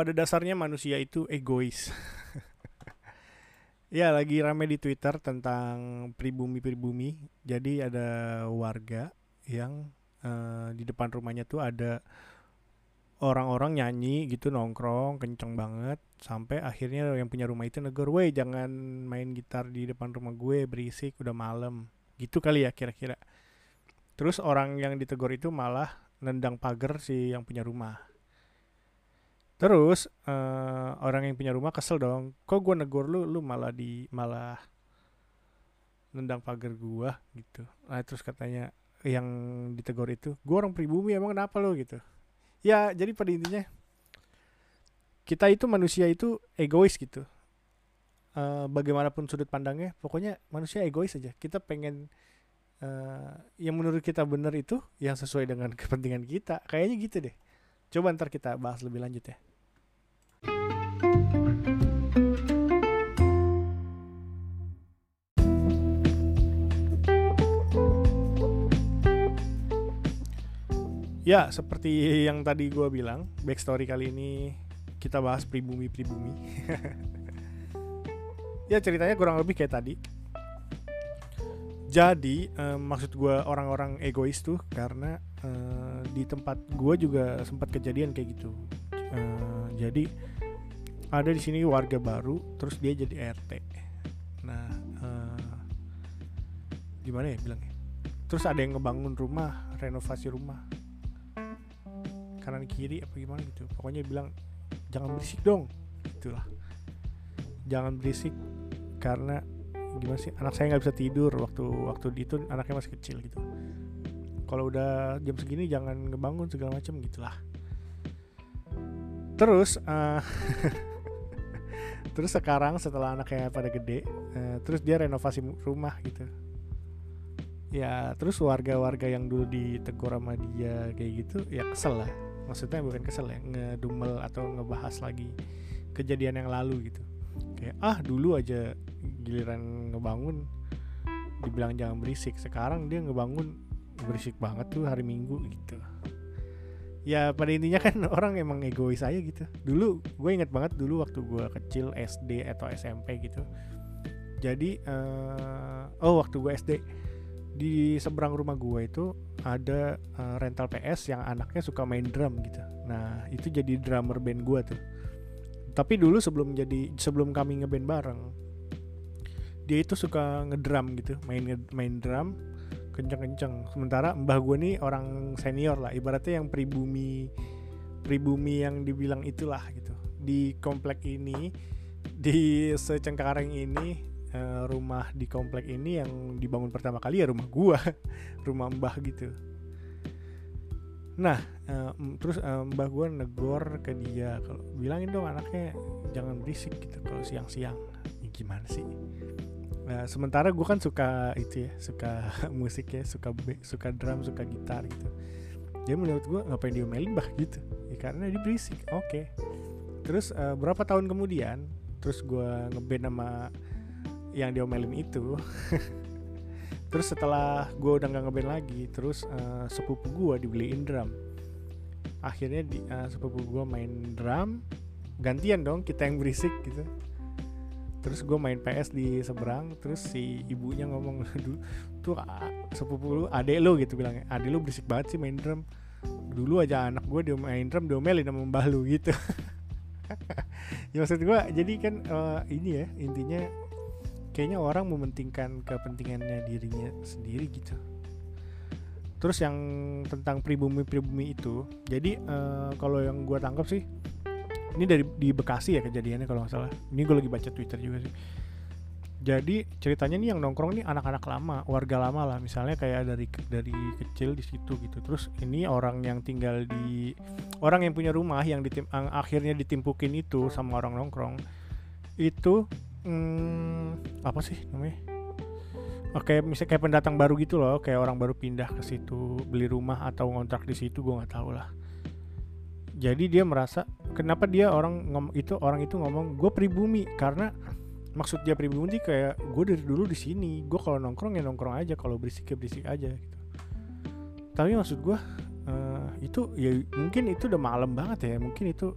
pada dasarnya manusia itu egois. ya, lagi rame di Twitter tentang pribumi-pribumi. Jadi ada warga yang uh, di depan rumahnya tuh ada orang-orang nyanyi gitu nongkrong kenceng banget sampai akhirnya yang punya rumah itu negor, "Woi, jangan main gitar di depan rumah gue, berisik, udah malam." Gitu kali ya kira-kira. Terus orang yang ditegur itu malah nendang pagar si yang punya rumah. Terus uh, orang yang punya rumah kesel dong. Kok gue negor lu, lu malah di malah nendang pagar gua gitu. Nah terus katanya yang ditegur itu, gue orang pribumi emang kenapa lo gitu. Ya jadi pada intinya kita itu manusia itu egois gitu. Uh, bagaimanapun sudut pandangnya, pokoknya manusia egois aja. Kita pengen uh, yang menurut kita benar itu yang sesuai dengan kepentingan kita kayaknya gitu deh coba ntar kita bahas lebih lanjut ya Ya, seperti yang tadi gue bilang, backstory kali ini kita bahas pribumi-pribumi. ya ceritanya kurang lebih kayak tadi. Jadi um, maksud gue orang-orang egois tuh karena uh, di tempat gue juga sempat kejadian kayak gitu. Uh, jadi ada di sini warga baru terus dia jadi RT nah uh, gimana ya bilangnya? Terus ada yang ngebangun rumah renovasi rumah kanan kiri apa gimana gitu. Pokoknya bilang jangan berisik dong. Itulah jangan berisik karena gimana sih anak saya nggak bisa tidur waktu waktu itu anaknya masih kecil gitu. Kalau udah jam segini jangan ngebangun segala macam gitulah. Terus uh, terus sekarang setelah anaknya pada gede uh, terus dia renovasi rumah gitu. Ya terus warga-warga yang dulu ditegur sama dia kayak gitu ya kesel lah maksudnya bukan kesel ya ngedumel atau ngebahas lagi kejadian yang lalu gitu. Kayak ah dulu aja giliran ngebangun dibilang jangan berisik. Sekarang dia ngebangun berisik banget tuh hari minggu gitu. Ya pada intinya kan orang emang egois aja gitu. Dulu gue inget banget dulu waktu gue kecil SD atau SMP gitu. Jadi uh, oh waktu gue SD di seberang rumah gue itu ada uh, rental PS yang anaknya suka main drum gitu. Nah itu jadi drummer band gue tuh. Tapi dulu sebelum jadi sebelum kami ngeband bareng dia itu suka ngedrum gitu main main drum kenceng-kenceng. Sementara mbah gue nih orang senior lah ibaratnya yang pribumi pribumi yang dibilang itulah gitu. Di komplek ini di secengkareng ini uh, rumah di komplek ini yang dibangun pertama kali ya rumah gua rumah mbah gitu nah uh, terus uh, mbah gua negor ke dia kalau bilangin dong anaknya jangan berisik gitu kalau siang-siang ya, gimana sih Nah, sementara gue kan suka itu ya, suka musik ya, suka suka drum, suka gitar gitu. Jadi menurut gue ngapain diomelin bah gitu? Ya, karena dia berisik. Oke. Okay. Terus berapa tahun kemudian, terus gue ngeband sama yang diomelin itu. terus setelah gue udah nggak ngeband lagi, terus uh, sepupu gue dibeliin drum. Akhirnya di, uh, sepupu gue main drum, gantian dong kita yang berisik gitu terus gue main PS di seberang terus si ibunya ngomong dulu tuh sepupu lu adek lu gitu bilangnya adek lu berisik banget sih main drum dulu aja anak gue dia main drum diomelin sama mbah lu gitu ya maksud gue jadi kan uh, ini ya intinya kayaknya orang mementingkan kepentingannya dirinya sendiri gitu. Terus yang tentang pribumi pribumi itu jadi uh, kalau yang gue tangkap sih ini dari di Bekasi ya kejadiannya kalau nggak salah. Ini gue lagi baca Twitter juga sih. Jadi ceritanya nih yang nongkrong nih anak-anak lama warga lama lah. Misalnya kayak dari dari kecil di situ gitu. Terus ini orang yang tinggal di orang yang punya rumah yang ditim, yang akhirnya ditimpukin itu sama orang nongkrong itu hmm, apa sih namanya? Oke, misalnya kayak pendatang baru gitu loh, kayak orang baru pindah ke situ, beli rumah atau ngontrak di situ, gue nggak tahu lah. Jadi dia merasa kenapa dia orang ngom, itu orang itu ngomong gue pribumi karena maksud dia pribumi kayak gue dari dulu di sini gue kalau nongkrong ya nongkrong aja kalau berisik ya berisik aja gitu. Tapi maksud gue uh, itu ya mungkin itu udah malam banget ya mungkin itu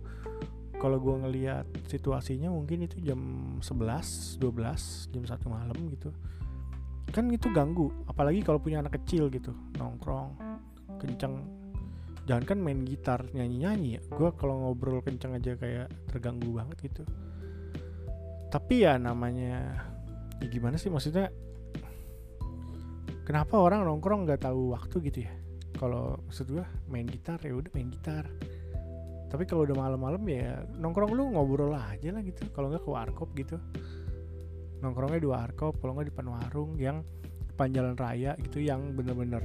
kalau gue ngelihat situasinya mungkin itu jam 11 12 jam satu malam gitu. Kan itu ganggu apalagi kalau punya anak kecil gitu nongkrong kenceng. Jangan kan main gitar nyanyi nyanyi ya. Gue kalau ngobrol kenceng aja kayak terganggu banget gitu. Tapi ya namanya ya gimana sih maksudnya kenapa orang nongkrong nggak tahu waktu gitu ya? Kalau maksud gue main gitar ya udah main gitar tapi kalau udah malam-malam ya nongkrong lu ngobrol aja lah gitu kalau nggak ke warkop gitu nongkrongnya di warkop kalau nggak di depan warung yang panjalan raya gitu yang bener-bener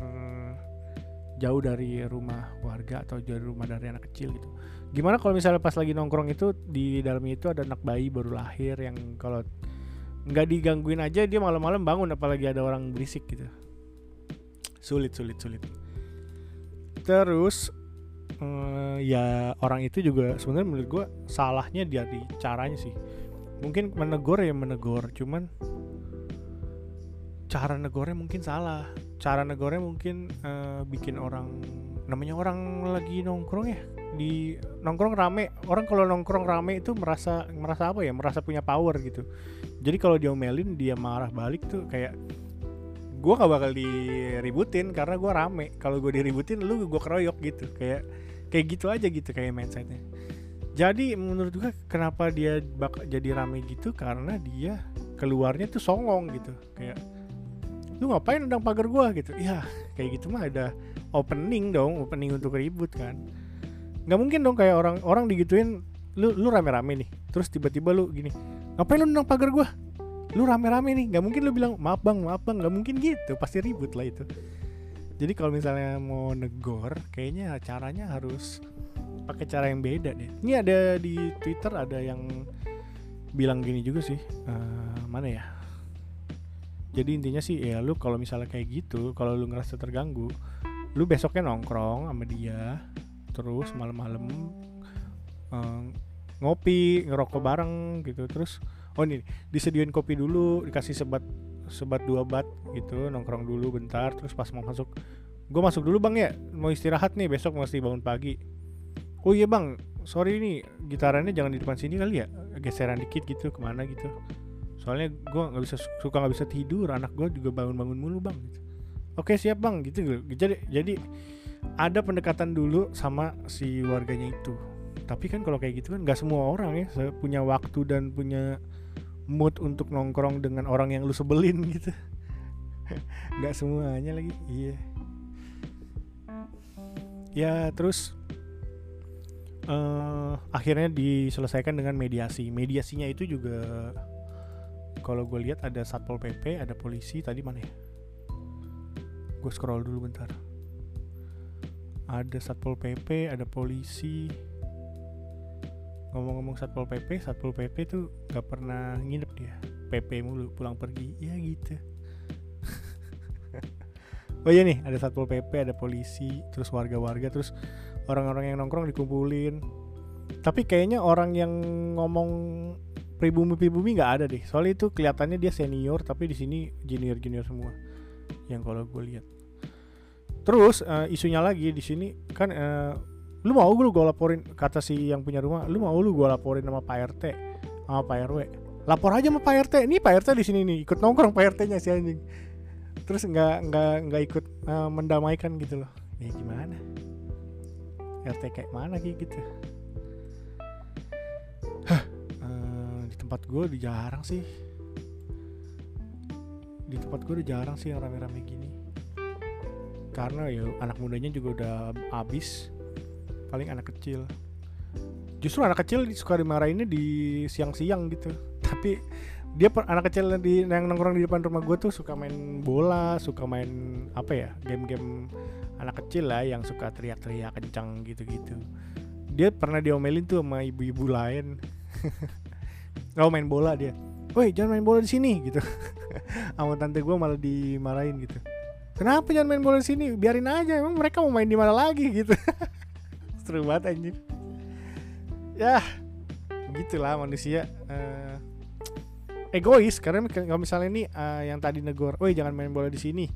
jauh dari rumah warga atau jauh dari rumah dari anak kecil gitu. Gimana kalau misalnya pas lagi nongkrong itu di dalamnya itu ada anak bayi baru lahir yang kalau nggak digangguin aja dia malam-malam bangun apalagi ada orang berisik gitu. Sulit sulit sulit. Terus eh, ya orang itu juga sebenarnya menurut gue salahnya dari caranya sih. Mungkin menegur ya menegur, cuman cara negornya mungkin salah. Cara negornya mungkin uh, bikin orang namanya orang lagi nongkrong ya di nongkrong rame. Orang kalau nongkrong rame itu merasa merasa apa ya? Merasa punya power gitu. Jadi kalau diomelin dia marah balik tuh kayak gue gak bakal diributin karena gue rame. Kalau gue diributin lu gue keroyok gitu. Kayak kayak gitu aja gitu kayak mindsetnya. Jadi menurut gue kenapa dia bak jadi rame gitu? Karena dia keluarnya tuh songong gitu. Kayak lu ngapain nendang pagar gua? Gitu. Ya kayak gitu mah ada opening dong opening untuk ribut kan. Nggak mungkin dong kayak orang orang digituin lu lu rame-rame nih. Terus tiba-tiba lu gini ngapain lu nendang pagar gua? Lu rame-rame nih. Nggak mungkin lu bilang maaf bang maaf bang. Nggak mungkin gitu pasti ribut lah itu jadi kalau misalnya mau negor kayaknya caranya harus pakai cara yang beda deh. Ini ada di twitter ada yang bilang gini juga sih uh, mana ya? Jadi intinya sih ya lu kalau misalnya kayak gitu kalau lu ngerasa terganggu lu besoknya nongkrong sama dia terus malam-malam um, ngopi ngerokok bareng gitu. Terus oh nih disediain kopi dulu dikasih sebat sebat dua bat gitu nongkrong dulu bentar terus pas mau masuk gue masuk dulu bang ya mau istirahat nih besok mesti bangun pagi. Oh iya bang sorry nih gitarannya jangan di depan sini kali ya geseran dikit gitu ke mana gitu. Soalnya gue nggak bisa suka nggak bisa tidur anak gue juga bangun-bangun mulu bang gitu. oke siap bang gitu. Jadi jadi ada pendekatan dulu sama si warganya itu. Tapi kan kalau kayak gitu kan nggak semua orang ya punya waktu dan punya mood untuk nongkrong dengan orang yang lu sebelin gitu. Nggak semuanya lagi iya. Ya terus uh, akhirnya diselesaikan dengan mediasi. Mediasinya itu juga kalau gue lihat ada satpol pp ada polisi tadi mana ya? Gue scroll dulu bentar. Ada satpol pp ada polisi ngomong-ngomong satpol pp satpol pp tuh gak pernah nginep dia pp mulu pulang pergi ya gitu oh iya nih ada satpol pp ada polisi terus warga-warga terus orang-orang yang nongkrong dikumpulin tapi kayaknya orang yang ngomong pribumi-pribumi nggak ada deh. Soalnya itu kelihatannya dia senior tapi di sini junior-junior semua. Yang kalau gue lihat. Terus uh, isunya lagi di sini kan uh, lu mau gue gue laporin kata si yang punya rumah, lu mau lu gue laporin sama Pak RT sama Pak RW. Lapor aja sama Pak RT. Ini Pak RT di sini nih ikut nongkrong Pak RT-nya si anjing. Terus nggak nggak nggak ikut uh, mendamaikan gitu loh. Ya gimana? RT kayak mana gitu? tempat gue udah jarang sih di tempat gue udah jarang sih yang rame-rame gini karena ya anak mudanya juga udah abis paling anak kecil. Justru anak kecil suka dimarahinnya di siang-siang gitu. Tapi dia anak kecil di yang nongkrong di depan rumah gue tuh suka main bola suka main apa ya game-game anak kecil lah yang suka teriak-teriak kencang gitu-gitu. Dia pernah diomelin tuh sama ibu-ibu lain. Oh main bola dia woi jangan main bola di sini gitu. Sama tante gue malah dimarahin gitu. Kenapa jangan main bola di sini? Biarin aja emang mereka mau main di mana lagi? Gitu seru banget anjir ya gitulah manusia uh, egois. Karena kalau misalnya ini uh, yang tadi negor, woi jangan main bola di sini.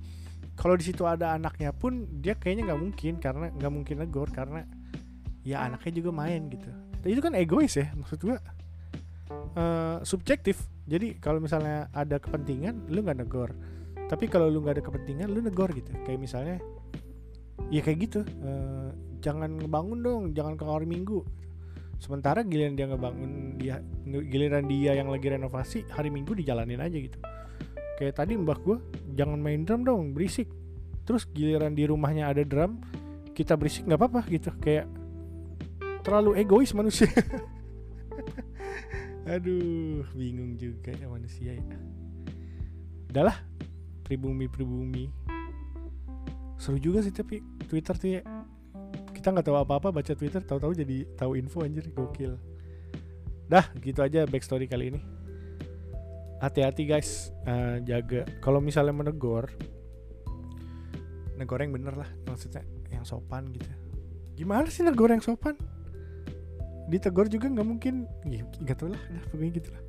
Kalau di situ ada anaknya pun dia kayaknya nggak mungkin karena nggak mungkin negor karena ya anaknya juga main gitu. Itu kan egois ya maksud gua. Eh, subjektif. Jadi kalau misalnya ada kepentingan lu nggak negor. Tapi kalau lu nggak ada kepentingan lu negor gitu. Kayak misalnya ya kayak gitu. Eh, jangan ngebangun dong jangan ke hari minggu. Sementara giliran dia ngebangun dia giliran dia yang lagi renovasi hari minggu dijalanin aja gitu. Kayak tadi mbak gue jangan main drum dong berisik. Terus giliran di rumahnya ada drum kita berisik nggak apa-apa gitu. Kayak terlalu egois manusia. Aduh bingung juga ya manusia ya. Udahlah pribumi pribumi seru juga sih tapi Twitter tuh ya kita nggak tahu apa-apa baca Twitter tahu-tahu jadi tahu info anjir gokil. Dah gitu aja backstory kali ini. Hati-hati guys. Eh, jaga. Kalau misalnya menegur negor yang bener lah maksudnya yang sopan gitu. Gimana sih negor yang sopan? Ditegur juga nggak mungkin. Nggak tahu lah dah pokoknya gitu lah